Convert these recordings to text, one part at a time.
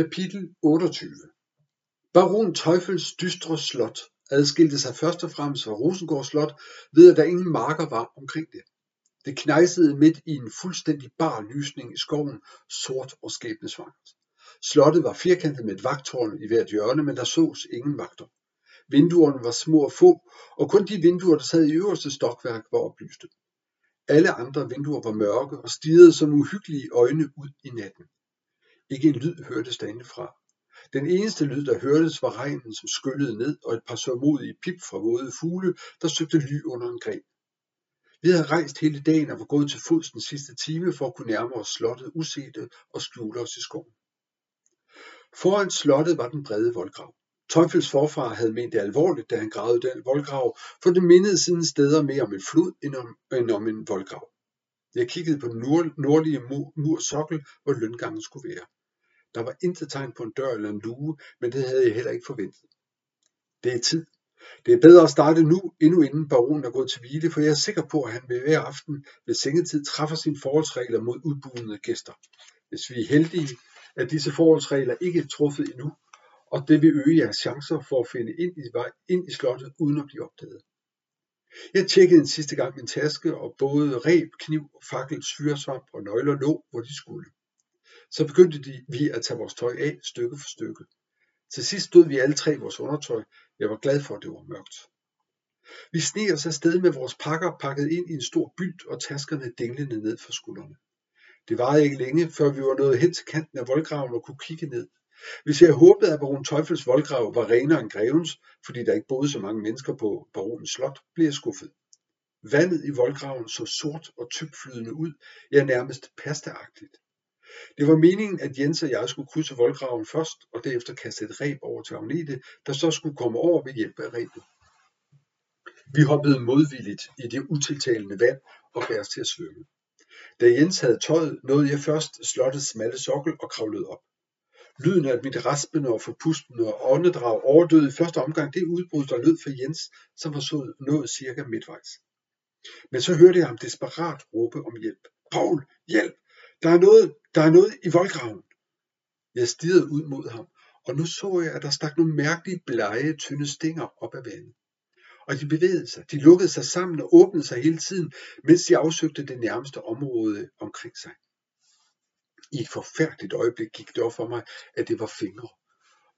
Kapitel 28 Baron Teufels dystre slot adskilte sig først og fremmest fra Rosengård Slot ved at der ingen marker var omkring det. Det knejsede midt i en fuldstændig bar lysning i skoven, sort og skæbnesvangert. Slottet var firkantet med et vagtårn i hvert hjørne, men der sås ingen vagter. Vinduerne var små og få, og kun de vinduer, der sad i øverste stokværk, var oplyste. Alle andre vinduer var mørke og stirrede som uhyggelige øjne ud i natten. Ikke en lyd hørtes derindefra. Den eneste lyd, der hørtes, var regnen, som skyllede ned, og et par sørmodige pip fra våde fugle, der søgte ly under en gren. Vi havde rejst hele dagen og var gået til fods den sidste time for at kunne nærme os slottet usete og skjule os i skoven. Foran slottet var den brede voldgrav. Teufels forfar havde ment det alvorligt, da han gravede den voldgrav, for det mindede siden steder mere om en flod end om, end om en voldgrav. Jeg kiggede på den nordlige mur, sokkel, hvor løngangen skulle være. Der var intet tegn på en dør eller en luge, men det havde jeg heller ikke forventet. Det er tid. Det er bedre at starte nu, endnu inden baronen er gået til hvile, for jeg er sikker på, at han ved hver aften ved sengetid træffer sine forholdsregler mod udbudende gæster. Hvis vi er heldige, er disse forholdsregler ikke truffet endnu, og det vil øge jeres chancer for at finde ind i, vej ind i slottet uden at blive opdaget. Jeg tjekkede en sidste gang min taske, og både reb, kniv, fakkel, syresvamp og nøgler lå, hvor de skulle. Så begyndte de, vi at tage vores tøj af, stykke for stykke. Til sidst stod vi alle tre i vores undertøj. Jeg var glad for, at det var mørkt. Vi sneg os afsted med vores pakker pakket ind i en stor bylt og taskerne dinglende ned for skuldrene. Det varede ikke længe, før vi var nået hen til kanten af voldgraven og kunne kigge ned. Hvis jeg håbede, at baron Teufels voldgrav var renere end grevens, fordi der ikke boede så mange mennesker på baronens slot, blev jeg skuffet. Vandet i voldgraven så sort og tykflydende ud, ja nærmest pastaagtigt. Det var meningen, at Jens og jeg skulle krydse voldgraven først, og derefter kaste et reb over til Agnete, der så skulle komme over ved hjælp af rebet. Vi hoppede modvilligt i det utiltalende vand og gav os til at svømme. Da Jens havde tøjet, nåede jeg først slottets smalle sokkel og kravlede op. Lyden af mit raspende og forpustende og åndedrag overdøde i første omgang det udbrud, der lød fra Jens, som var så nået cirka midtvejs. Men så hørte jeg ham desperat råbe om hjælp. Paul, hjælp! Der er noget, der er noget i voldgraven. Jeg stirrede ud mod ham, og nu så jeg, at der stak nogle mærkelige blege, tynde stænger op ad vandet. Og de bevægede sig, de lukkede sig sammen og åbnede sig hele tiden, mens de afsøgte det nærmeste område omkring sig. I et forfærdeligt øjeblik gik det op for mig, at det var fingre.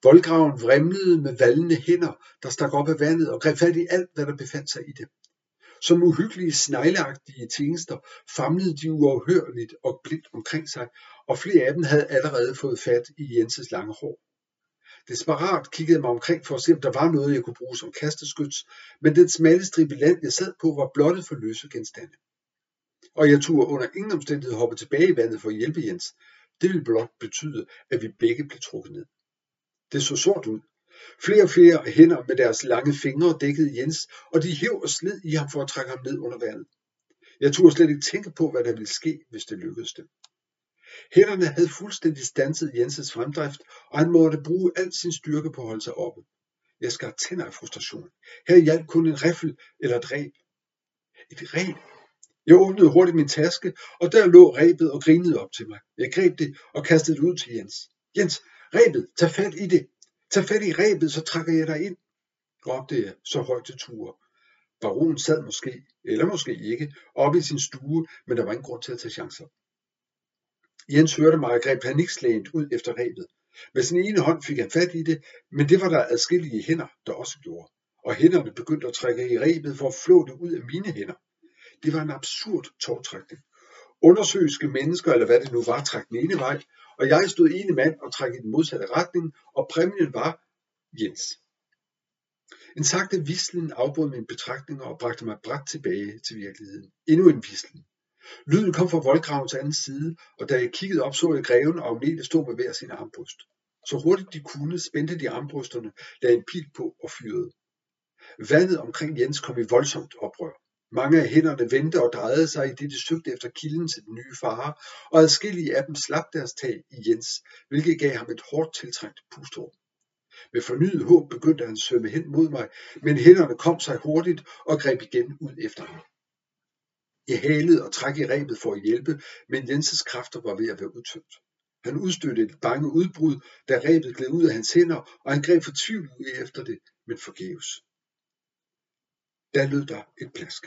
Voldgraven vrimlede med valgende hænder, der stak op af vandet og greb fat i alt, hvad der befandt sig i det. Som uhyggelige snegleagtige tingster famlede de uafhørligt og blindt omkring sig, og flere af dem havde allerede fået fat i Jenses lange hår. Desperat kiggede jeg mig omkring for at se, om der var noget, jeg kunne bruge som kasteskyts, men den smalle stribe land, jeg sad på, var blottet for løse genstande. Og jeg turde under ingen omstændighed hoppe tilbage i vandet for at hjælpe Jens. Det ville blot betyde, at vi begge blev trukket ned. Det så sort ud, Flere og flere hænder med deres lange fingre dækkede Jens, og de hæv og slid i ham for at trække ham ned under vandet. Jeg turde slet ikke tænke på, hvad der ville ske, hvis det lykkedes dem. Hænderne havde fuldstændig stanset Jenses fremdrift, og han måtte bruge al sin styrke på at holde sig oppe. Jeg skar tænder af frustration. Her hjalp kun en riffel eller et reb. Et reb? Jeg åbnede hurtigt min taske, og der lå rebet og grinede op til mig. Jeg greb det og kastede det ud til Jens. Jens, rebet, tag fat i det. Tag fat i rebet, så trækker jeg dig ind, råbte jeg så højt til Ture. Baronen sad måske, eller måske ikke, oppe i sin stue, men der var ingen grund til at tage chancer. Jens hørte mig og greb panikslagent ud efter rebet. Med sin ene hånd fik han fat i det, men det var der adskillige hænder, der også gjorde. Og hænderne begyndte at trække i rebet for at flå det ud af mine hænder. Det var en absurd tårtrækning. Undersøgelske mennesker, eller hvad det nu var, trak den ene vej, og jeg stod ene mand og trak i den modsatte retning, og præmien var Jens. En sagte vislen afbrød mine betragtninger og bragte mig bræt tilbage til virkeligheden. Endnu en vislen. Lyden kom fra voldgravens anden side, og da jeg kiggede op, så jeg greven og Agnete stod med hver sin armbryst. Så hurtigt de kunne, spændte de armbrysterne, lagde en pil på og fyrede. Vandet omkring Jens kom i voldsomt oprør. Mange af hænderne vendte og drejede sig i det, de søgte efter kilden til den nye fare, og adskillige af dem slap deres tag i Jens, hvilket gav ham et hårdt tiltrængt pustrum. Med fornyet håb begyndte han at svømme hen mod mig, men hænderne kom sig hurtigt og greb igen ud efter ham. Jeg halede og træk i rebet for at hjælpe, men Jenses kræfter var ved at være udtømt. Han udstødte et bange udbrud, da rebet gled ud af hans hænder, og han greb fortvivlet efter det, men forgæves. Der lød der et plask.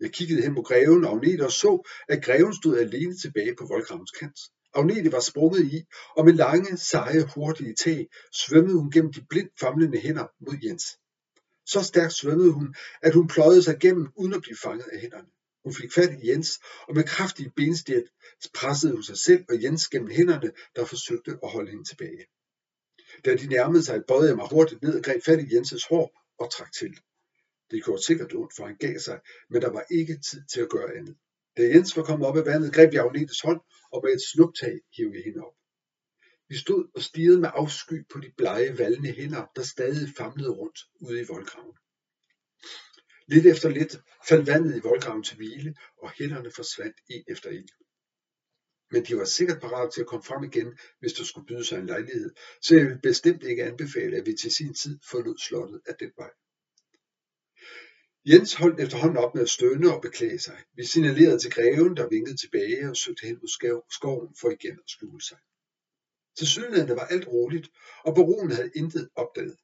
Jeg kiggede hen på greven og Agnete og så, at greven stod alene tilbage på voldgravens kant. Agnete var sprunget i, og med lange, seje, hurtige tag svømmede hun gennem de blindt famlende hænder mod Jens. Så stærkt svømmede hun, at hun pløjede sig gennem uden at blive fanget af hænderne. Hun fik fat i Jens, og med kraftige benstjæt pressede hun sig selv og Jens gennem hænderne, der forsøgte at holde hende tilbage. Da de nærmede sig, bøjede jeg mig hurtigt ned og greb fat i Jenses hår og trak til. Det gjorde sikkert ondt, for han gav sig, men der var ikke tid til at gøre andet. Da Jens var kommet op af vandet, greb jeg Agnetes hånd, og med et snuptag hiv jeg hende op. Vi stod og stirrede med afsky på de blege, valgende hænder, der stadig famlede rundt ude i voldgraven. Lidt efter lidt faldt vandet i voldgraven til hvile, og hænderne forsvandt en efter en. Men de var sikkert parat til at komme frem igen, hvis der skulle byde sig en lejlighed, så jeg vil bestemt ikke anbefale, at vi til sin tid forlod slottet af den vej. Jens holdt efterhånden op med at stønne og beklage sig. Vi signalerede til greven, der vinkede tilbage og søgte hen mod skoven for igen at skjule sig. Til sydlandet var alt roligt, og baronen havde intet opdaget.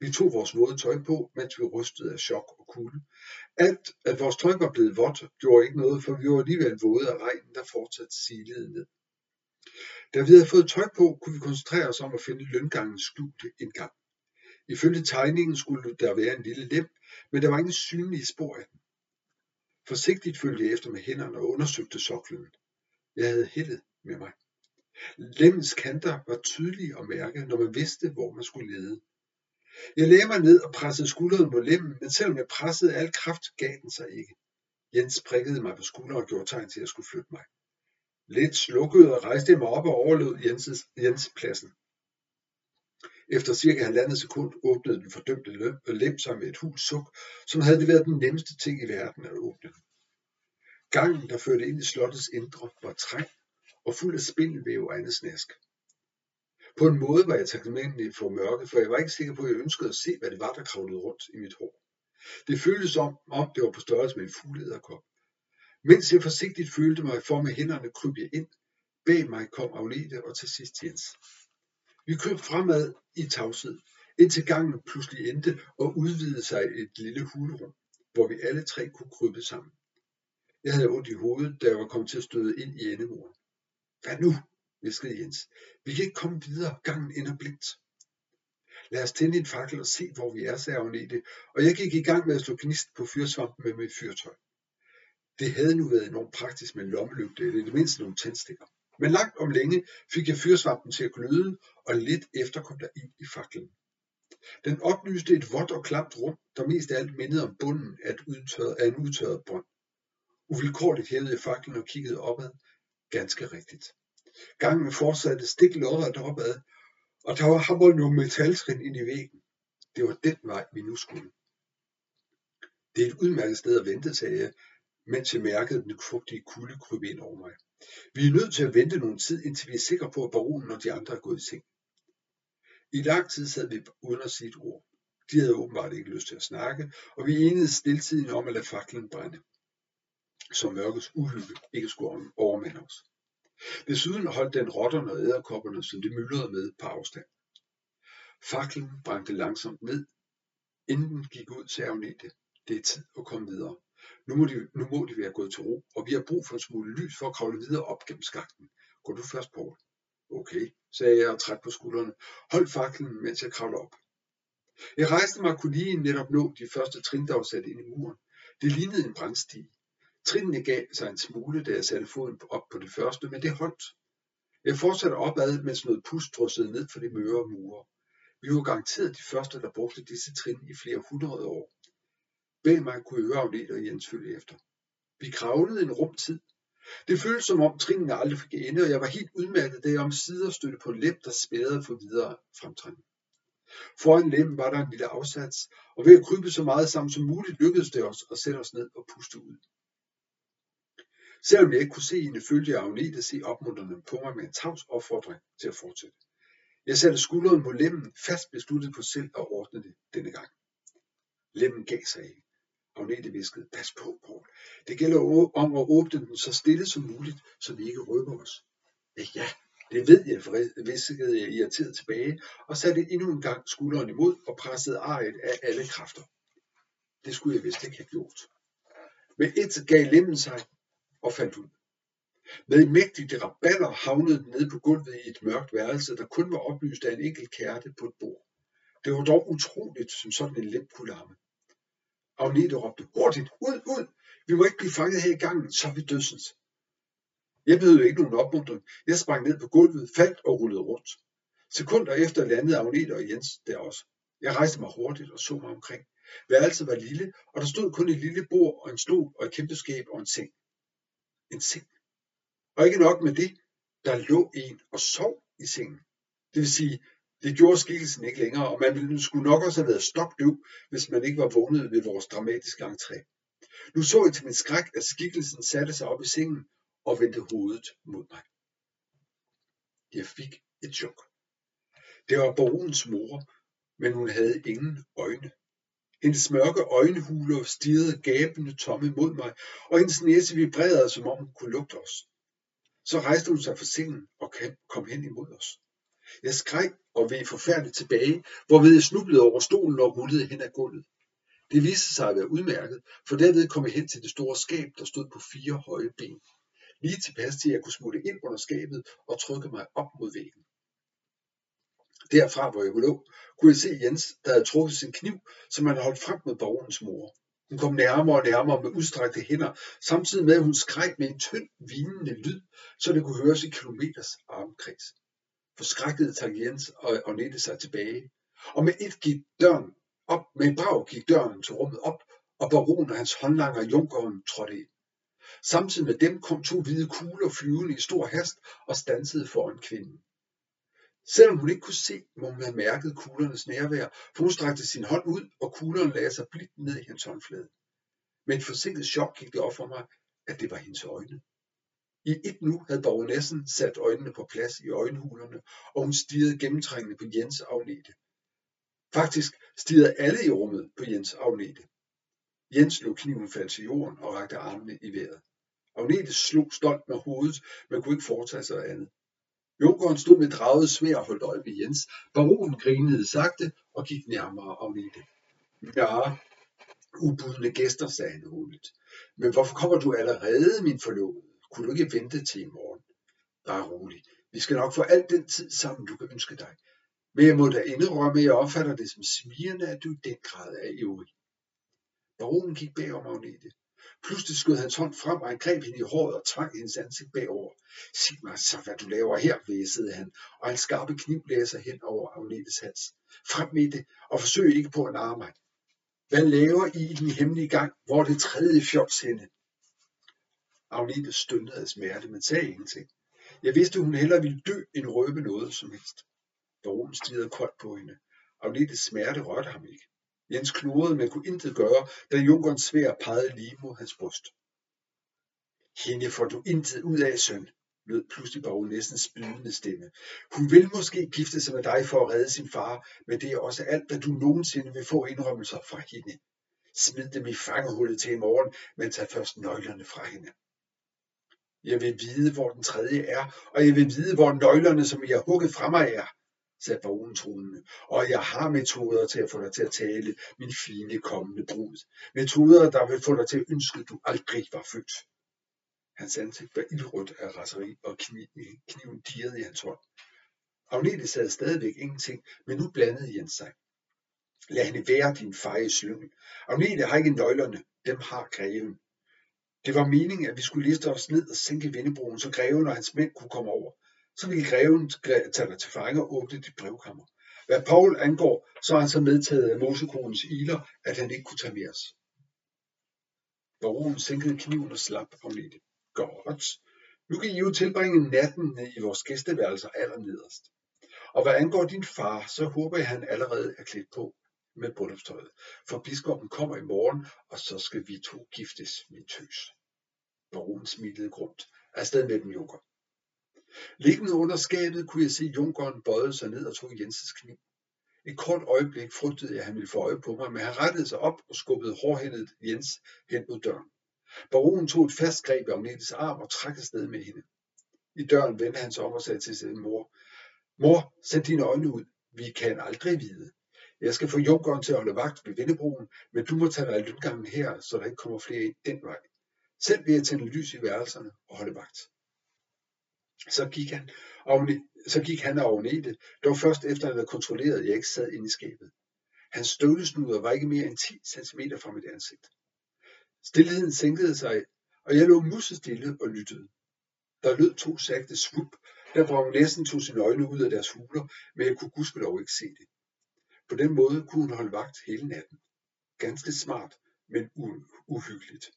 Vi tog vores våde tøj på, mens vi rystede af chok og kulde. Alt, at vores tøj var blevet vådt, gjorde ikke noget, for vi var alligevel våde af regnen, der fortsat silede ned. Da vi havde fået tøj på, kunne vi koncentrere os om at finde løngangens skjulte indgang. Ifølge tegningen skulle der være en lille lem, men der var ingen synlige spor af den. Forsigtigt følte jeg efter med hænderne og undersøgte soklen. Jeg havde heldet med mig. Lemmens kanter var tydelige at mærke, når man vidste, hvor man skulle lede. Jeg lagde mig ned og pressede skulderen mod lemmen, men selvom jeg pressede al kraft, gav den sig ikke. Jens prikkede mig på skulderen og gjorde tegn til, at jeg skulle flytte mig. Lidt slukket og rejste jeg mig op og overlod Jenses, Jens pladsen. Efter cirka halvandet sekund åbnede den fordømte lem sig med et hul suk, som havde det været den nemmeste ting i verden at åbne. Gangen, der førte ind i slottets indre, var træng og fuld af spindelvæv og andet snask. På en måde var jeg taknemmelig for mørket, for jeg var ikke sikker på, at jeg ønskede at se, hvad det var, der kravlede rundt i mit hår. Det føltes som, om det var på størrelse med en fuglederkop. Mens jeg forsigtigt følte mig for med hænderne, kryb jeg ind. Bag mig kom Agnete og til sidst Jens. Vi kryb fremad i tavshed, indtil gangen pludselig endte og udvidede sig et lille hulrum, hvor vi alle tre kunne krybe sammen. Jeg havde ondt i hovedet, da jeg var kommet til at støde ind i endemuren. Hvad nu? viskede Jens. Vi kan ikke komme videre, gangen ender blindt. Lad os tænde en fakkel og se, hvor vi er, sagde Agnete, og jeg gik i gang med at slå gnist på fyrsvampen med mit fyrtøj. Det havde nu været enormt praktisk med en lommelygte, eller i det mindste nogle tændstikker. Men langt om længe fik jeg fyrsvampen til at gløde, og lidt efter kom der ild i faklen. Den oplyste et vådt og klamt rum, der mest af alt mindede om bunden af, et udtørret, af en udtørret brønd. Uvilkårligt hævede jeg faklen og kiggede opad. Ganske rigtigt. Gangen fortsatte stik lodret opad, og der var hamret nogle metaltrin ind i væggen. Det var den vej, vi nu skulle. Det er et udmærket sted at vente, sagde jeg, mens jeg mærkede den fugtige kulde krybe ind over mig. Vi er nødt til at vente nogen tid, indtil vi er sikre på, at baronen og de andre er gået i seng. I lang tid sad vi uden at sige et ord. De havde åbenbart ikke lyst til at snakke, og vi enede stiltiden om at lade faklen brænde, så mørkets uhygge ikke skulle overmande os. Desuden holdt den rotterne og æderkopperne, som det myldrede med på afstand. Faklen brændte langsomt ned. Inden den gik ud, sagde Agnete, det er tid at komme videre. Nu må, de, nu må de være gået til ro, og vi har brug for en smule lys for at kravle videre op gennem skakten. Gå du først, Paul. Okay, sagde jeg og trak på skuldrene. Hold faklen, mens jeg kravler op. Jeg rejste mig og kunne lige netop nå de første trin, der var sat ind i muren. Det lignede en brændstige. Trinene gav sig en smule, da jeg satte foden op på det første, men det holdt. Jeg fortsatte opad, mens noget pust drussede ned for de møre mure. Vi var garanteret de første, der brugte disse trin i flere hundrede år. Bag mig kunne jeg høre Agnete og Jens følge efter. Vi kravlede en rum tid. Det føltes som om trinene aldrig fik ende, og jeg var helt udmattet, da jeg om sider støtte på en lem, der spærrede for videre fremtræden. Foran lemmen var der en lille afsats, og ved at krybe så meget sammen som muligt lykkedes det os at sætte os ned og puste ud. Selvom jeg ikke kunne se hende, følte jeg Agnete se opmuntrende på mig med en tavs opfordring til at fortsætte. Jeg satte skulderen på lemmen, fast besluttet på selv at ordne det denne gang. Lemmen gav sig ikke. Agnete viskede, pas på, Paul. Det gælder om at åbne den så stille som muligt, så vi ikke røber os. Ja, ja, Det ved jeg, viskede jeg irriteret tilbage, og satte endnu en gang skulderen imod og pressede arret af alle kræfter. Det skulle jeg vist ikke have gjort. Med et gav lemmen sig og faldt ud. Med en mægtig raballer havnede den ned på gulvet i et mørkt værelse, der kun var oplyst af en enkelt kærte på et bord. Det var dog utroligt, som sådan en lem kunne larme. Agnete råbte, hurtigt, ud, ud! Vi må ikke blive fanget her i gangen, så er vi dødsens. Jeg behøvede ikke nogen opmuntring. Jeg sprang ned på gulvet, faldt og rullede rundt. Sekunder efter landede Agnete og Jens der også. Jeg rejste mig hurtigt og så mig omkring. Værelset var lille, og der stod kun et lille bord og en stol og et kæmpe skab og en seng. En seng. Og ikke nok med det, der lå en og sov i sengen. Det vil sige, det gjorde skikkelsen ikke længere, og man ville skulle nok også have været stokdøv, hvis man ikke var vågnet ved vores dramatiske entré. Nu så jeg til min skræk, at skikkelsen satte sig op i sengen og vendte hovedet mod mig. Jeg fik et chok. Det var baronens mor, men hun havde ingen øjne. Hendes mørke øjenhuler stirrede gabende tomme mod mig, og hendes næse vibrerede, som om hun kunne lugte os. Så rejste hun sig fra sengen og kom hen imod os. Jeg skreg og veg forfærdeligt tilbage, hvorved jeg snublede over stolen og rullede hen ad gulvet. Det viste sig at være udmærket, for derved kom jeg hen til det store skab, der stod på fire høje ben. Lige tilpas til, at jeg kunne smutte ind under skabet og trykke mig op mod væggen. Derfra, hvor jeg lå, kunne jeg se Jens, der havde trukket sin kniv, som han holdt frem mod borgens mor. Hun kom nærmere og nærmere med udstrakte hænder, samtidig med at hun skreg med en tynd, vinende lyd, så det kunne høres i kilometers armkreds. Forskrækket trak Jens og Agnete sig tilbage, og med et gik døren op, med en brag gik døren til rummet op, og baron og hans håndlanger Junkeren trådte ind. Samtidig med dem kom to hvide kugler flyvende i stor hast og stansede foran kvinden. Selvom hun ikke kunne se, må hun have mærket kuglernes nærvær, for hun strakte sin hånd ud, og kuglerne lagde sig blidt ned i hendes håndflade. Med et forsinket chok gik det op for mig, at det var hendes øjne. I et nu havde baronessen sat øjnene på plads i øjenhulerne, og hun stirrede gennemtrængende på Jens Agnete. Faktisk stirrede alle i rummet på Jens Agnete. Jens lå kniven faldt til jorden og rakte armene i vejret. Agnete slog stolt med hovedet, men kunne ikke foretage sig andet. Jokeren stod med draget svær og holdt øje med Jens. Baronen grinede sagte og gik nærmere Agnete. Ja, ubudne gæster, sagde han roligt. Men hvorfor kommer du allerede, min forlovede? Kunne du ikke vente til i morgen? Bare rolig. Vi skal nok få al den tid sammen, du kan ønske dig. Men jeg må da indrømme, at jeg opfatter det som smirende, at du i den grad er ivrig. Baronen gik bag om Agnete. Pludselig skød hans hånd frem, og han greb hende i håret og tvang hendes ansigt bagover. Sig mig så, hvad du laver her, væsede han, og hans skarpe kniv læser hen over Agnetes hals. Frem med det, og forsøg ikke på at narre mig. Hvad laver I i den hemmelige gang, hvor det tredje fjols henne? Agnete stønnede af smerte, men sagde ingenting. Jeg vidste, hun hellere ville dø, end røbe noget som helst. Baronen stirrede koldt på hende. Agnetes smerte rørte ham ikke. Jens knurrede, men kunne intet gøre, da junkerens svær pegede lige mod hans bryst. Hende får du intet ud af, søn, lød pludselig baronessens spydende stemme. Hun vil måske gifte sig med dig for at redde sin far, men det er også alt, hvad du nogensinde vil få indrømmelser fra hende. Smid dem i fangehullet til i morgen, men tag først nøglerne fra hende. Jeg vil vide, hvor den tredje er, og jeg vil vide, hvor nøglerne, som jeg har hugget fra mig, er sagde baronen truende, og jeg har metoder til at få dig til at tale, min fine kommende brud. Metoder, der vil få dig til at ønske, at du aldrig var født. Hans ansigt var ildrødt af raseri, og kniven dirrede i hans hånd. Agnete sad stadigvæk ingenting, men nu blandede Jens sig. Lad hende være din feje slyngel. Agnete har ikke nøglerne, dem har greven. Det var meningen, at vi skulle liste os ned og sænke vindebroen, så greven og hans mænd kunne komme over så ville greven tage dig til fange og åbne dit brevkammer. Hvad Paul angår, så har han så medtaget af Mosekonens iler, at han ikke kunne tage med os. Baronen sænkede kniven og slap om lidt. Godt. Nu kan I jo tilbringe natten i vores gæsteværelser allernederst. Og hvad angår din far, så håber jeg, at han allerede er klædt på med bryllupstøjet. For biskoppen kommer i morgen, og så skal vi to giftes, min tøs. Baronen smilede grumt. Afsted med den, Junker. Liggende under skabet kunne jeg se Junkeren bøje sig ned og tog Jensens kniv. Et kort øjeblik frygtede jeg, at han ville få øje på mig, men han rettede sig op og skubbede hårdhændet Jens hen mod døren. Baronen tog et fast greb om Nettes arm og trak afsted med hende. I døren vendte han sig om og sagde til sin mor, Mor, send dine øjne ud. Vi kan aldrig vide. Jeg skal få junkeren til at holde vagt ved Vindebroen, men du må tage dig af løngangen her, så der ikke kommer flere ind den vej. Selv ved jeg tænde lys i værelserne og holde vagt. Så gik han, og, så gik han og det, dog først efter at han havde kontrolleret, at jeg ikke sad inde i skabet. Hans støvlesnuder var ikke mere end 10 cm fra mit ansigt. Stilheden sænkede sig, og jeg lå musestille og lyttede. Der lød to sagte svup, der bragte næsten tog sine øjne ud af deres huler, men jeg kunne gudskelov ikke se det. På den måde kunne hun holde vagt hele natten. Ganske smart, men uhyggeligt.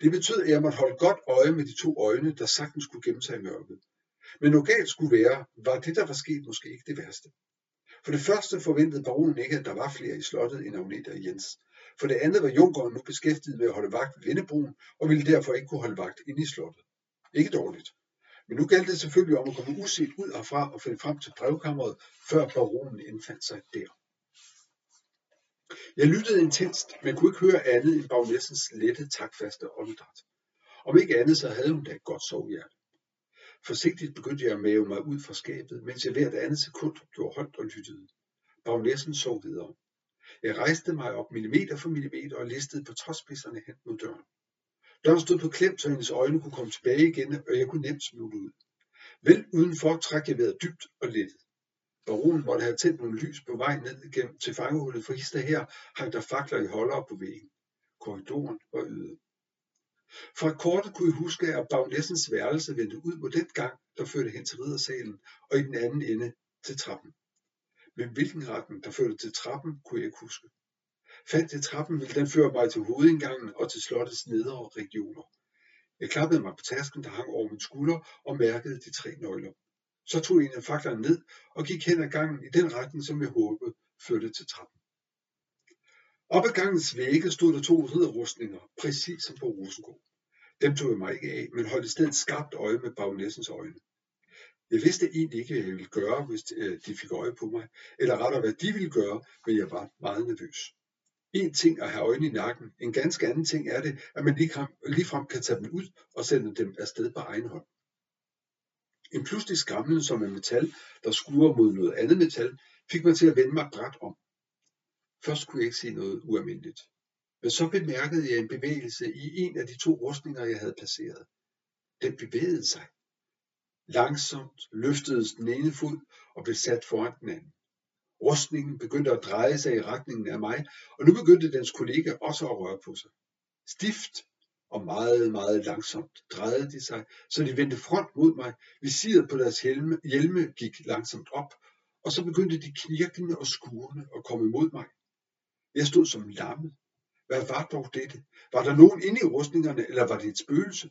Det betød, at jeg måtte holde godt øje med de to øjne, der sagtens skulle gemme sig i mørket. Men når galt skulle være, var det, der var sket, måske ikke det værste. For det første forventede baronen ikke, at der var flere i slottet end Agneta og Jens. For det andet var Junkeren nu beskæftiget med at holde vagt ved Vindebroen, og ville derfor ikke kunne holde vagt inde i slottet. Ikke dårligt. Men nu galt det selvfølgelig om at komme uset ud herfra og finde frem til brevkammeret, før baronen indfandt sig der. Jeg lyttede intenst, men kunne ikke høre andet end bagnæssens lette, takfaste åndedræt. Om ikke andet, så havde hun da et godt sovhjerte. Forsigtigt begyndte jeg at mave mig ud fra skabet, mens jeg hvert andet sekund gjorde holdt og lyttede. Bagnæssen sov videre. Jeg rejste mig op millimeter for millimeter og listede på trådspidserne hen mod døren. Døren stod på klem, så hendes øjne kunne komme tilbage igen, og jeg kunne nemt smutte ud. Vel udenfor træk jeg vejret dybt og lettet. Baronen måtte have tændt nogle lys på vej ned igennem til fangehullet, for hister her hang der fakler i holder på væggen. Korridoren var øde. Fra kortet kunne jeg huske, at bagnæssens værelse vendte ud på den gang, der førte hen til riddersalen, og i den anden ende til trappen. Men hvilken retning, der førte til trappen, kunne jeg ikke huske. Fandt jeg trappen, ville den føre mig til hovedindgangen og til slottets nedre regioner. Jeg klappede mig på tasken, der hang over min skulder, og mærkede de tre nøgler. Så tog en af faklerne ned og gik hen ad gangen i den retning, som jeg håbede førte til trappen. Op ad gangens vægge stod der to ridderrustninger, præcis som på Rosengård. Dem tog jeg mig ikke af, men holdt i stedet skarpt øje med bagnæssens øjne. Jeg vidste egentlig ikke, hvad jeg ville gøre, hvis øh, de fik øje på mig, eller rettere hvad de ville gøre, men jeg var meget nervøs. En ting at have øjne i nakken, en ganske anden ting er det, at man ligefrem kan tage dem ud og sende dem afsted på egen hånd. En pludselig skramlen som en metal, der skuer mod noget andet metal, fik mig til at vende mig bræt om. Først kunne jeg ikke se noget ualmindeligt. Men så bemærkede jeg en bevægelse i en af de to rustninger, jeg havde passeret. Den bevægede sig. Langsomt løftedes den ene fod og blev sat foran den anden. Rustningen begyndte at dreje sig i retningen af mig, og nu begyndte dens kollega også at røre på sig. Stift og meget, meget langsomt drejede de sig, så de vendte front mod mig. Visiret på deres hjelme, hjelme gik langsomt op, og så begyndte de knirkende og skurende at komme mod mig. Jeg stod som lammet. Hvad var dog dette? Var der nogen inde i rustningerne, eller var det et spøgelse?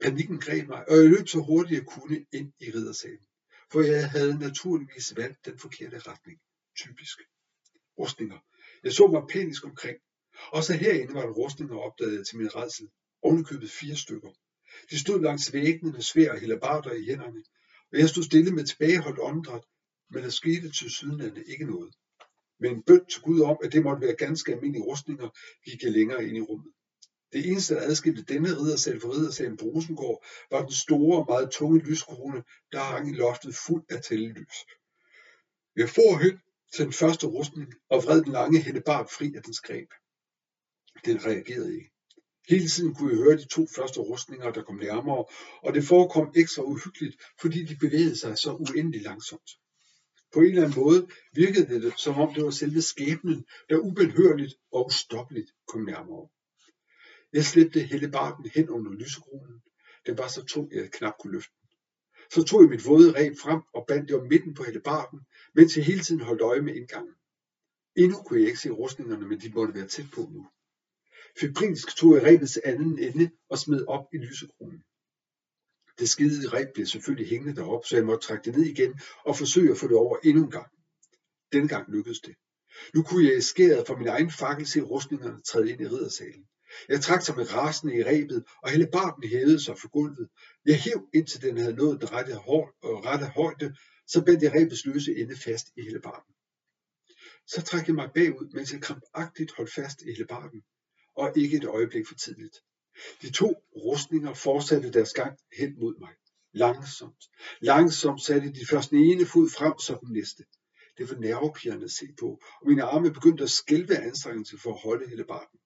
Panikken greb mig, og jeg løb så hurtigt jeg kunne ind i riddersalen. For jeg havde naturligvis valgt den forkerte retning. Typisk. Rustninger. Jeg så mig panisk omkring. Også herinde var der rustninger opdaget til min redsel. ovenkøbet fire stykker. De stod langs væggene med svær og hellebarder i hænderne, og jeg stod stille med tilbageholdt åndedræt, men der skete til sydenlande ikke noget. Men en bønd til Gud om, at det måtte være ganske almindelige rustninger, gik jeg længere ind i rummet. Det eneste, der adskilte denne riddersal fra riddersalen på Rosengård, var den store og meget tunge lyskrone, der hang i loftet fuld af tællelys. Jeg for hen til den første rustning og vred den lange hændebart fri af dens greb. Den reagerede ikke. Hele tiden kunne jeg høre de to første rustninger, der kom nærmere, og det forekom ekstra uhyggeligt, fordi de bevægede sig så uendelig langsomt. På en eller anden måde virkede det, som om det var selve skæbnen, der ubenhørligt og ustoppeligt kom nærmere. Jeg slæbte hele barken hen under lysekronen. Den var så tung, at jeg knap kunne løfte den. Så tog jeg mit våde reb frem og bandt det om midten på hellebarden, mens jeg hele tiden holdt øje med indgangen. Endnu kunne jeg ikke se rustningerne, men de måtte være tæt på nu. Febrilsk tog jeg rebets anden ende og smed op i lysekronen. Det skide reb blev selvfølgelig hængende derop, så jeg måtte trække det ned igen og forsøge at få det over endnu en gang. Denne gang lykkedes det. Nu kunne jeg i skæret fra min egen fakkel se rustningerne træde ind i riddersalen. Jeg trak sig med rasende i rebet, og hele barten hævede sig for gulvet. Jeg hæv indtil den havde nået den rette, hår, og rette højde, så bandt jeg rebets løse ende fast i hele barten. Så trak jeg mig bagud, mens jeg krampagtigt holdt fast i hele barten, og ikke et øjeblik for tidligt. De to rustninger fortsatte deres gang hen mod mig. Langsomt, langsomt satte de først den ene fod frem, så den næste. Det var nervepirrende at se på, og mine arme begyndte at skælve af anstrengelse for at holde hele barten.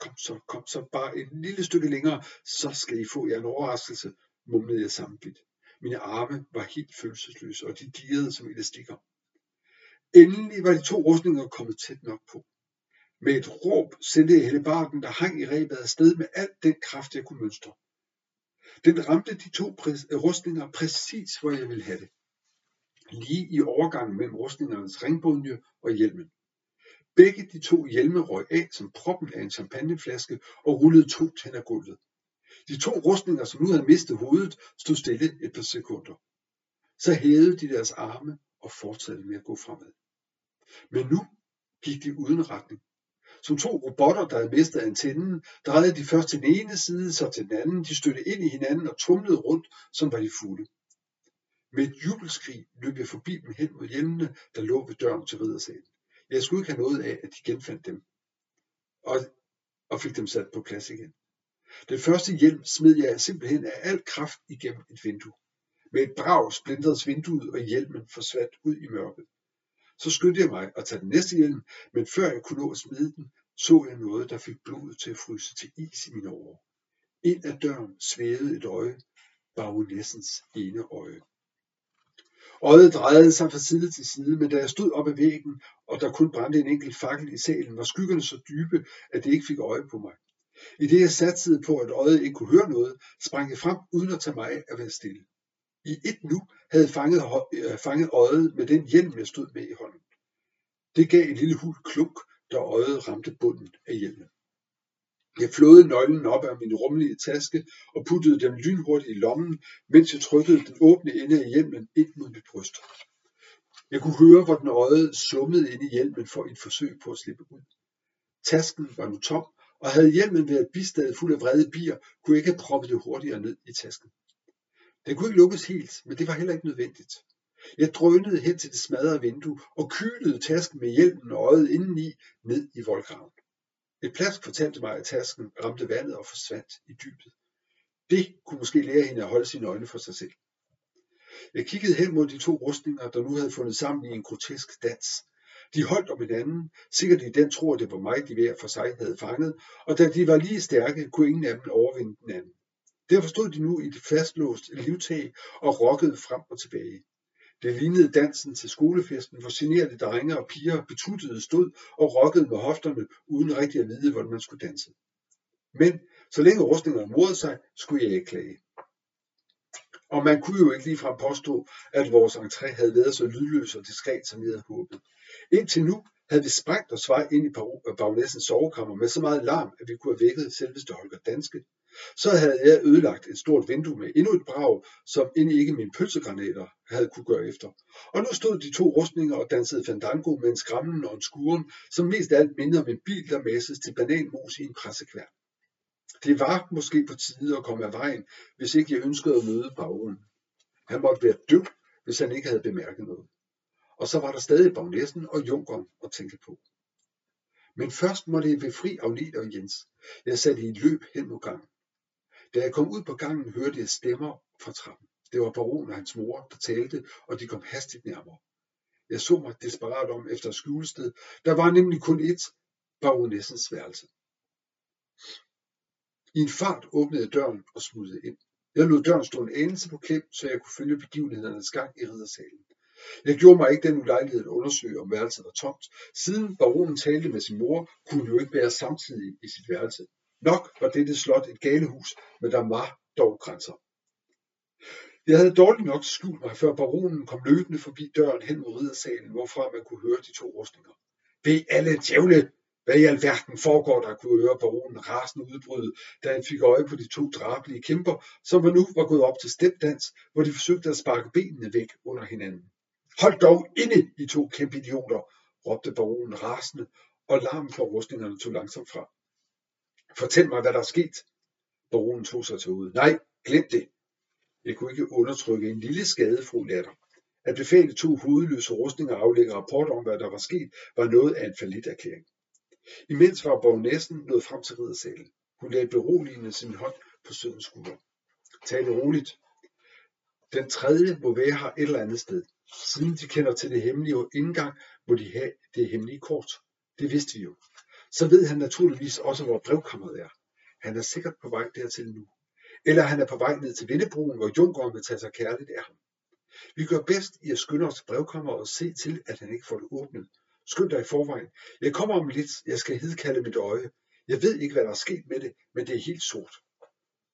Kom så, kom så, bare et lille stykke længere, så skal I få jer en overraskelse, mumlede jeg sammenbidt. Mine arme var helt følelsesløse, og de dirrede som elastikker. Endelig var de to rustninger kommet tæt nok på. Med et råb sendte jeg hellebarden, der hang i rebet afsted med al den kraft, jeg kunne mønstre. Den ramte de to øh, rustninger præcis, hvor jeg ville have det. Lige i overgangen mellem rustningernes ringbunje og hjelmen. Begge de to hjelme røg af som proppen af en champagneflaske og rullede to tænder gulvet. De to rustninger, som nu havde mistet hovedet, stod stille et par sekunder. Så hævede de deres arme og fortsatte med at gå fremad. Men nu gik de uden retning. Som to robotter, der havde mistet antennen, drejede de først til den ene side, så til den anden. De stødte ind i hinanden og tumlede rundt, som var de fulde. Med et jubelskrig løb jeg forbi dem hen mod hjemmene, der lå ved døren til riddersalen. Jeg skulle ikke have noget af, at de genfandt dem og, og fik dem sat på plads igen. Den første hjelm smed jeg simpelthen af al kraft igennem et vindue. Med et brag splintredes vinduet, og hjelmen forsvandt ud i mørket. Så skyndte jeg mig at tage den næste hjelm, men før jeg kunne nå at smide den, så jeg noget, der fik blodet til at fryse til is i mine ører. Ind ad døren svævede et øje, baronessens ene øje. Øjet drejede sig fra side til side, men da jeg stod op ad væggen, og der kun brændte en enkelt fakkel i salen, var skyggerne så dybe, at det ikke fik øje på mig. I det jeg satsede på, at øjet ikke kunne høre noget, sprang jeg frem uden at tage mig af at være stille. I et nu havde fanget, øh, fanget øjet med den hjelm, jeg stod med i hånden. Det gav en lille hul klunk, da øjet ramte bunden af hjelmen. Jeg flåede nøglen op af min rummelige taske og puttede den lynhurtigt i lommen, mens jeg trykkede den åbne ende af hjelmen ind mod mit bryst. Jeg kunne høre, hvor den øjet summede ind i hjelmen for et forsøg på at slippe ud. Tasken var nu tom, og havde hjelmen været bistadet fuld af vrede bier, kunne jeg ikke have proppet det hurtigere ned i tasken. Den kunne ikke lukkes helt, men det var heller ikke nødvendigt. Jeg drønede hen til det smadrede vindue og kylede tasken med hjelmen og øjet indeni ned i voldgraven. Et plask fortalte mig, at tasken ramte vandet og forsvandt i dybet. Det kunne måske lære hende at holde sine øjne for sig selv. Jeg kiggede hen mod de to rustninger, der nu havde fundet sammen i en grotesk dans. De holdt om hinanden, sikkert i den tro, at det var mig, de hver for sig havde fanget, og da de var lige stærke, kunne ingen af dem overvinde den anden. Derfor stod de nu i det fastlåst livtag og rokkede frem og tilbage. Det lignede dansen til skolefesten, hvor generede drenge og piger betuttede stod og rokkede med hofterne, uden rigtig at vide, hvordan man skulle danse. Men så længe rustningerne modede sig, skulle jeg ikke klage. Og man kunne jo ikke ligefrem påstå, at vores entré havde været så lydløs og diskret, som vi havde håbet. Indtil nu havde vi sprængt os vej ind i bagnæssens sovekammer med så meget larm, at vi kunne have vækket selveste Holger Danske. Så havde jeg ødelagt et stort vindue med endnu et brag, som end ikke mine pølsegranater havde kunne gøre efter. Og nu stod de to rustninger og dansede fandango med en skrammen og en skuren, som mest alt mindede om en bil, der masses til bananmos i en pressekværn. Det var måske på tide at komme af vejen, hvis ikke jeg ønskede at møde baronen. Han måtte være død, hvis han ikke havde bemærket noget. Og så var der stadig bagnæssen og junkeren at tænke på. Men først måtte jeg befri Agnete og Jens. Jeg satte i løb hen mod gangen. Da jeg kom ud på gangen, hørte jeg stemmer fra trappen. Det var baron og hans mor, der talte, og de kom hastigt nærmere. Jeg så mig desperat om efter skjulested. Der var nemlig kun ét baronessens værelse. I en fart åbnede jeg døren og smuttede ind. Jeg lod døren stå en anelse på klem, så jeg kunne følge begivenhedernes gang i riddersalen. Jeg gjorde mig ikke den ulejlighed at undersøge, om værelset var tomt. Siden baronen talte med sin mor, kunne hun jo ikke være samtidig i sit værelse. Nok var dette slot et galehus, men der var dog grænser. Jeg havde dårligt nok skjult mig, før baronen kom løbende forbi døren hen mod riddersalen, hvorfra man kunne høre de to rustninger. Ved alle djævle, hvad i alverden foregår der, kunne høre baronen rasende udbryde, da han fik øje på de to drabelige kæmper, som var nu var gået op til stepdans, hvor de forsøgte at sparke benene væk under hinanden. Hold dog inde, I to kæmpe idioter, råbte baronen rasende, og larmen fra rustningerne tog langsomt fra. Fortæl mig, hvad der er sket. Baronen tog sig til hovedet. Nej, glem det. Jeg kunne ikke undertrykke en lille skadefru latter. At befale to hovedløse rustninger og aflægge rapport om, hvad der var sket, var noget af en falit erklæring. Imens var baronessen nået frem til riddersalen. Hun lagde beroligende sin hånd på sødens skulder. Tag det roligt. Den tredje må være her et eller andet sted. Siden de kender til det hemmelige indgang, må de have det hemmelige kort. Det vidste vi jo. Så ved han naturligvis også, hvor brevkammeret er. Han er sikkert på vej dertil nu. Eller han er på vej ned til Vindebroen, hvor Junkeren vil tage sig kærligt af ham. Vi gør bedst i at skynde os til brevkammeret og se til, at han ikke får det åbnet. Skynd dig i forvejen. Jeg kommer om lidt. Jeg skal hedkalde mit øje. Jeg ved ikke, hvad der er sket med det, men det er helt sort.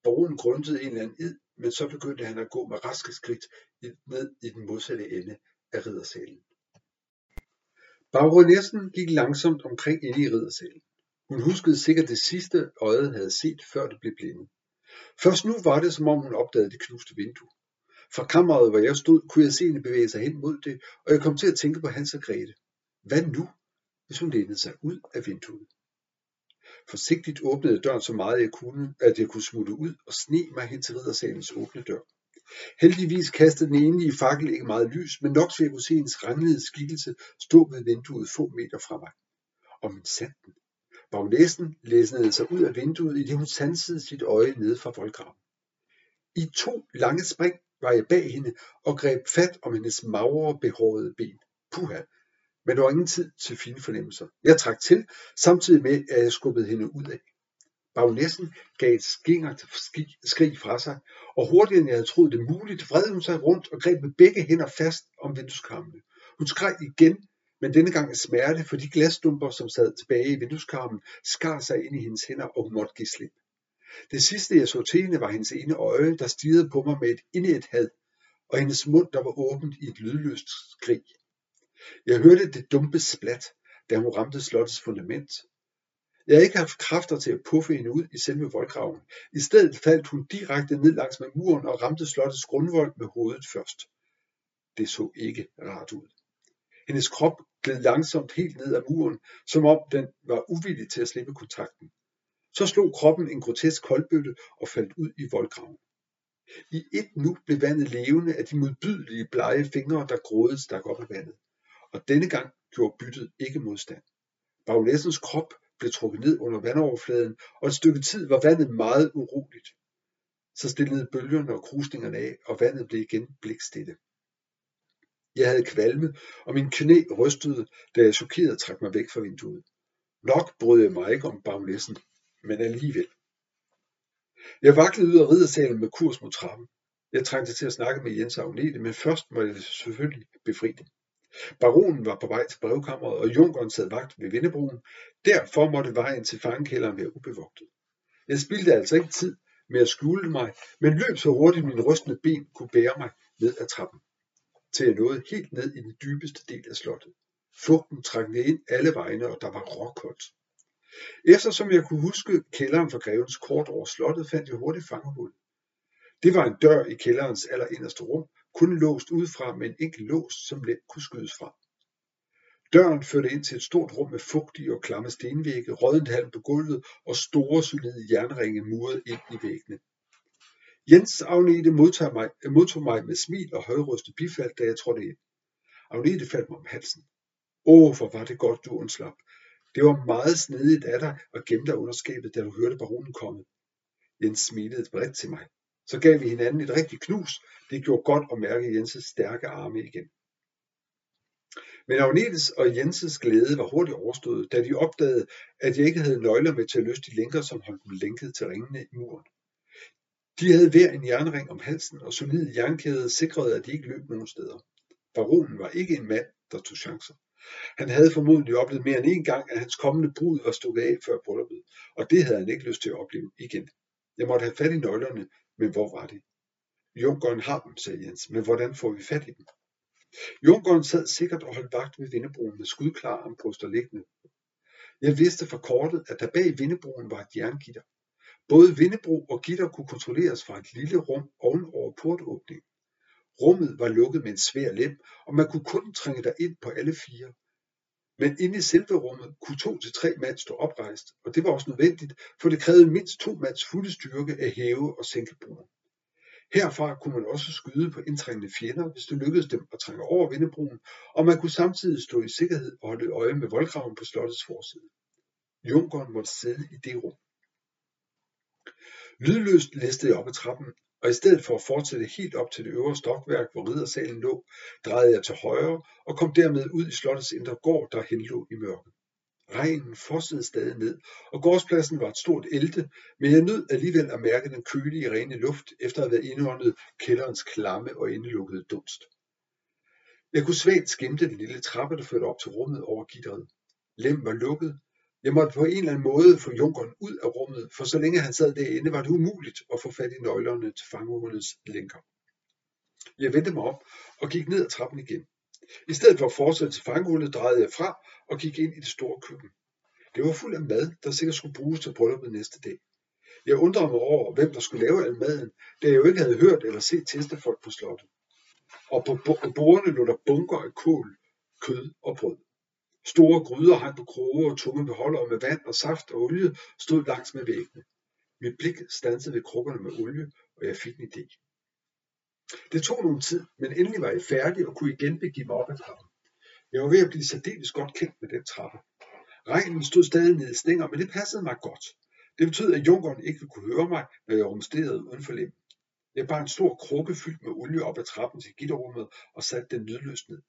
Borgen grundede en eller anden ed men så begyndte han at gå med raske skridt ned i den modsatte ende af riddersalen. Baronessen gik langsomt omkring inde i riddersalen. Hun huskede sikkert det sidste øjet havde set, før det blev blinde. Først nu var det, som om hun opdagede det knuste vindue. Fra kammeret, hvor jeg stod, kunne jeg se hende bevæge sig hen mod det, og jeg kom til at tænke på Hans og Grete. Hvad nu, hvis hun lænede sig ud af vinduet? Forsigtigt åbnede døren så meget jeg kunne, at jeg kunne smutte ud og sne mig hen til riddersalens åbne dør. Heldigvis kastede den enlige fakkel ikke meget lys, men nok så jeg kunne se hendes ranglede skikkelse stå ved vinduet få meter fra mig. Og min sanden. Bagnæsen læsnede sig ud af vinduet, i det hun sansede sit øje nede fra voldgraven. I to lange spring var jeg bag hende og greb fat om hendes magre, behårede ben. Puha, men der var ingen tid til fine fornemmelser. Jeg trak til, samtidig med, at jeg skubbede hende ud af. Bagnæssen gav et skingert skrig fra sig, og hurtigere end jeg havde troet det muligt, vred hun sig rundt og greb med begge hænder fast om vindueskarmene. Hun skreg igen, men denne gang af smerte, for de glasdumper, som sad tilbage i vindueskarmen, skar sig ind i hendes hænder, og hun måtte give slip. Det sidste, jeg så til hende, var hendes ene øje, der stirrede på mig med et indet had, og hendes mund, der var åbent i et lydløst skrig. Jeg hørte det dumpe splat, da hun ramte slottets fundament. Jeg havde ikke haft kræfter til at puffe hende ud i selve voldgraven. I stedet faldt hun direkte ned langs med muren og ramte slottets grundvold med hovedet først. Det så ikke rart ud. Hendes krop gled langsomt helt ned ad muren, som om den var uvillig til at slippe kontakten. Så slog kroppen en grotesk koldbøtte og faldt ud i voldgraven. I et nu blev vandet levende af de modbydelige blege fingre, der grådet stak op af vandet og denne gang gjorde byttet ikke modstand. Bagnæssens krop blev trukket ned under vandoverfladen, og et stykke tid var vandet meget uroligt. Så stillede bølgerne og krusningerne af, og vandet blev igen blikstille. Jeg havde kvalme, og min knæ rystede, da jeg chokeret trak mig væk fra vinduet. Nok brød jeg mig ikke om bagnæssen, men alligevel. Jeg vaklede ud af riddersalen med kurs mod trappen. Jeg trængte til at snakke med Jens Agnete, men først måtte jeg selvfølgelig befri dem. Baronen var på vej til brevkammeret, og junkeren sad vagt ved vindebroen. Derfor måtte vejen til fangekælderen være ubevogtet. Jeg spildte altså ikke tid med at skjule mig, men løb så hurtigt min rystende ben kunne bære mig ned ad trappen, til jeg nåede helt ned i den dybeste del af slottet. Fugten trængte ind alle vegne, og der var råkoldt. Eftersom jeg kunne huske kælderen for grevens kort over slottet, fandt jeg hurtigt fangehul. Det var en dør i kælderens allerinderste rum, kun låst udefra med en enkelt lås, som let kunne skydes fra. Døren førte ind til et stort rum med fugtige og klamme stenvægge, rådent halm på gulvet og store, solide jernringe muret ind i væggene. Jens Agnete modtog mig, modtog mig med smil og højrystet bifald, da jeg trådte ind. Agnete faldt mig om halsen. Åh, hvor var det godt, du undslap. Det var meget snedigt af dig at gemme dig under skabet, da du hørte baronen komme. Jens smilede bredt til mig. Så gav vi hinanden et rigtigt knus. Det gjorde godt at mærke Jenses stærke arme igen. Men Agnetes og Jenses glæde var hurtigt overstået, da de opdagede, at jeg ikke havde nøgler med til at løse de lænker, som holdt dem lænket til ringene i muren. De havde hver en jernring om halsen, og solide jernkæder sikrede, at de ikke løb nogen steder. Baronen var ikke en mand, der tog chancer. Han havde formodentlig oplevet mere end en gang, at hans kommende brud var stukket af før brylluppet, og det havde han ikke lyst til at opleve igen. Jeg måtte have fat i nøglerne, men hvor var de? Junkeren har dem, sagde Jens, men hvordan får vi fat i dem? Junkeren sad sikkert og holdt vagt ved vindebroen med skudklar armbryster liggende. Jeg vidste fra kortet, at der bag vindebroen var et jerngitter. Både vindebro og gitter kunne kontrolleres fra et lille rum oven over portåbningen. Rummet var lukket med en svær lem, og man kunne kun trænge der ind på alle fire. Men inde i selve rummet kunne to til tre mand stå oprejst, og det var også nødvendigt, for det krævede mindst to mands fulde styrke at hæve og sænke broen. Herfra kunne man også skyde på indtrængende fjender, hvis det lykkedes dem at trænge over vindebroen, og man kunne samtidig stå i sikkerhed og holde øje med voldgraven på slottets forside. Junkeren måtte sidde i det rum. Lydløst læste jeg op ad trappen, og i stedet for at fortsætte helt op til det øvre stokværk, hvor riddersalen lå, drejede jeg til højre og kom dermed ud i slottets indre gård, der henlå i mørket. Regnen fossede stadig ned, og gårdspladsen var et stort elte, men jeg nød alligevel at mærke den kølige, rene luft, efter at have været indåndet kælderens klamme og indelukkede dunst. Jeg kunne svagt skimte den lille trappe, der førte op til rummet over gitteret. Lem var lukket. Jeg måtte på en eller anden måde få junkeren ud af rummet, for så længe han sad derinde, var det umuligt at få fat i nøglerne til fangehundets lænker. Jeg vendte mig op og gik ned ad trappen igen. I stedet for at fortsætte til fangehullet, drejede jeg fra og gik ind i det store køkken. Det var fuld af mad, der sikkert skulle bruges til brylluppet næste dag. Jeg undrede mig over, hvem der skulle lave al maden, da jeg jo ikke havde hørt eller set testefolk på slottet. Og på bordene lå der bunker af kål, kød og brød. Store gryder hang på kroge og tunge beholdere med vand og saft og olie stod langs med væggene. Mit blik stansede ved krukkerne med olie, og jeg fik en idé. Det tog nogen tid, men endelig var jeg færdig og kunne igen begive mig op ad trappen. Jeg var ved at blive særdeles godt kendt med den trappe. Regnen stod stadig nede i stænger, men det passede mig godt. Det betød, at junkeren ikke ville kunne høre mig, når jeg rumsterede uden for lem. Jeg bar en stor krukke fyldt med olie op ad trappen til gitterrummet og satte den lydløst ned.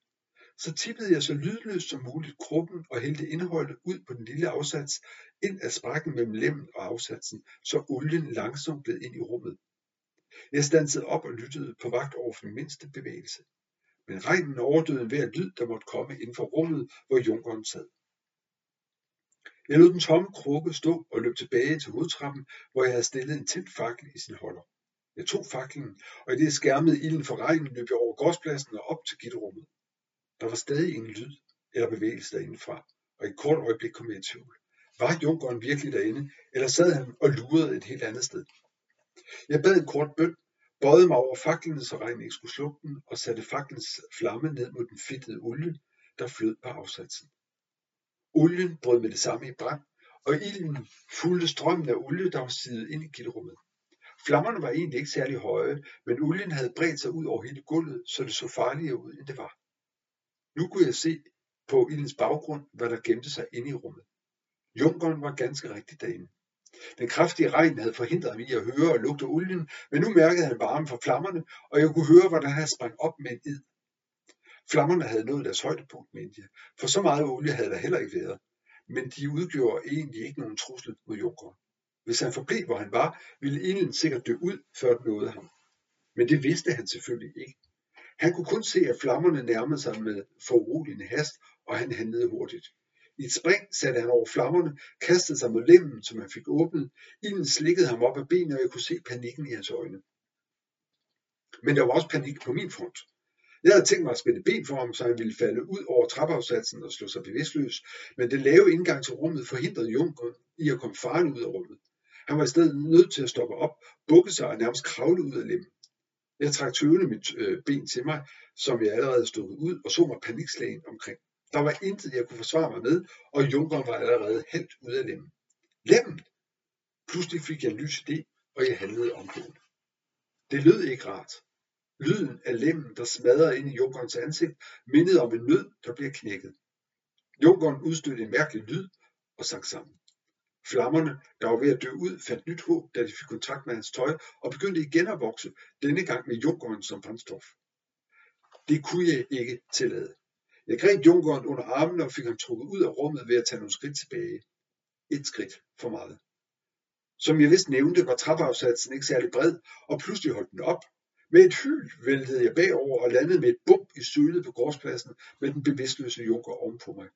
Så tippede jeg så lydløst som muligt krukken og hældte indholdet ud på den lille afsats ind af sprækken mellem lemmen og afsatsen, så olien langsomt gled ind i rummet. Jeg stansede op og lyttede på vagt over for den mindste bevægelse. Men regnen overdøde hver lyd, der måtte komme inden for rummet, hvor junkeren sad. Jeg lod den tomme krukke stå og løb tilbage til hovedtrappen, hvor jeg havde stillet en tændt fakkel i sin holder. Jeg tog faklen, og i det skærmede ilden for regnen løb jeg over gårdspladsen og op til gitterummet. Der var stadig ingen lyd eller bevægelse derindefra, og i et kort øjeblik kom jeg i tvivl. Var junkeren virkelig derinde, eller sad han og lurede et helt andet sted? Jeg bad en kort bøn, bøjede mig over faklen, så regnen ikke skulle slukke den, og satte faklens flamme ned mod den fedtede olie, der flød på afsatsen. Olien brød med det samme i brand, og ilden fulgte strømmen af olie, der var sidet ind i gitterummet. Flammerne var egentlig ikke særlig høje, men olien havde bredt sig ud over hele gulvet, så det så farligere ud, end det var. Nu kunne jeg se på ildens baggrund, hvad der gemte sig inde i rummet. Junkeren var ganske rigtig derinde. Den kraftige regn havde forhindret ham i at høre og lugte olien, men nu mærkede han varmen fra flammerne, og jeg kunne høre, hvordan han sprang op med en id. Flammerne havde nået deres højdepunkt, mente jeg, for så meget olie havde der heller ikke været. Men de udgjorde egentlig ikke nogen trussel mod junkeren. Hvis han forblev, hvor han var, ville ilden sikkert dø ud, før den nåede ham. Men det vidste han selvfølgelig ikke. Han kunne kun se, at flammerne nærmede sig med foruroligende hast, og han handlede hurtigt. I et spring satte han over flammerne, kastede sig mod lemmen, som han fik åbnet. Ilden slikkede ham op af benene, og jeg kunne se panikken i hans øjne. Men der var også panik på min front. Jeg havde tænkt mig at spænde ben for ham, så han ville falde ud over trappeafsatsen og slå sig bevidstløs, men den lave indgang til rummet forhindrede Junker i at komme faren ud af rummet. Han var i stedet nødt til at stoppe op, bukke sig og nærmest kravle ud af lemmen. Jeg trak tøvende mit øh, ben til mig, som jeg allerede stod ud, og så mig panikslagen omkring. Der var intet, jeg kunne forsvare mig med, og junkeren var allerede helt ud af lemmen. Lemmen! Pludselig fik jeg en lys idé, og jeg handlede omgående. Det lød ikke rart. Lyden af lemmen, der smadrede ind i junkerens ansigt, mindede om en nød, der bliver knækket. Junkeren udstødte en mærkelig lyd og sank sammen. Flammerne, der var ved at dø ud, fandt nyt håb, da de fik kontakt med hans tøj, og begyndte igen at vokse, denne gang med junkeren som brændstof. Det kunne jeg ikke tillade. Jeg greb junkeren under armen og fik ham trukket ud af rummet ved at tage nogle skridt tilbage. Et skridt for meget. Som jeg vist nævnte, var trappeafsatsen ikke særlig bred, og pludselig holdt den op. Med et hyl væltede jeg bagover og landede med et bump i sølet på gårdspladsen med den bevidstløse junker ovenpå mig.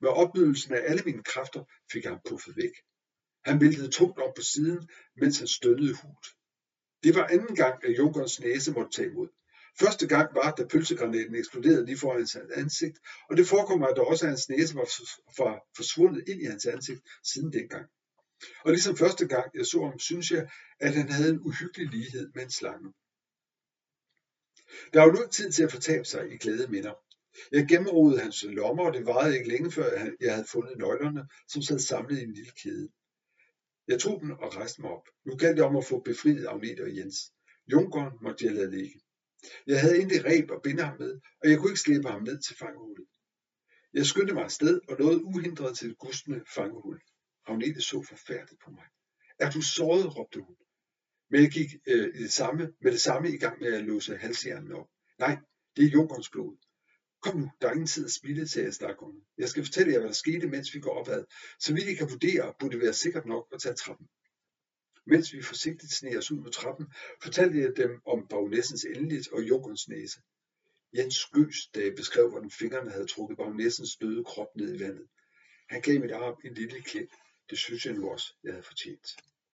Med opbydelsen af alle mine kræfter fik jeg ham puffet væk. Han væltede tungt op på siden, mens han stønnede hult. Det var anden gang, at junkerens næse måtte tage imod. Første gang var, da pølsegranaten eksploderede lige foran hans ansigt, og det forekommer, at der også hans næse var forsvundet ind i hans ansigt siden dengang. Og ligesom første gang jeg så ham, synes jeg, at han havde en uhyggelig lighed med en slange. Der var nu tid til at fortabe sig i glæde minder. Jeg gennemrodede hans lommer, og det varede ikke længe før jeg havde fundet nøglerne, som sad samlet i en lille kæde. Jeg tog den og rejste mig op. Nu galt det om at få befriet Agnete og Jens. Junkeren måtte jeg lade ligge. Jeg havde intet reb at binde ham med, og jeg kunne ikke slippe ham ned til fangehullet. Jeg skyndte mig afsted og nåede uhindret til et gustende fangehul. Agnete så forfærdet på mig. Er du såret, råbte hun. Men jeg gik øh, i det samme, med det samme i gang med at låse halsjernen op. Nej, det er Junkerens blod. Kom nu, der er ingen tid at spille, sagde jeg. Jeg skal fortælle jer, hvad der skete, mens vi går opad. Så vidt I kan vurdere, burde det være sikkert nok at tage trappen. Mens vi forsigtigt sneg os ud på trappen, fortalte jeg dem om bagnæssens endeligt og Jokuns næse. Jens gøs, da jeg beskrev, hvordan fingrene havde trukket bagnæssens døde krop ned i vandet. Han gav mit arm en lille klip. Det synes jeg nu også, jeg havde fortjent.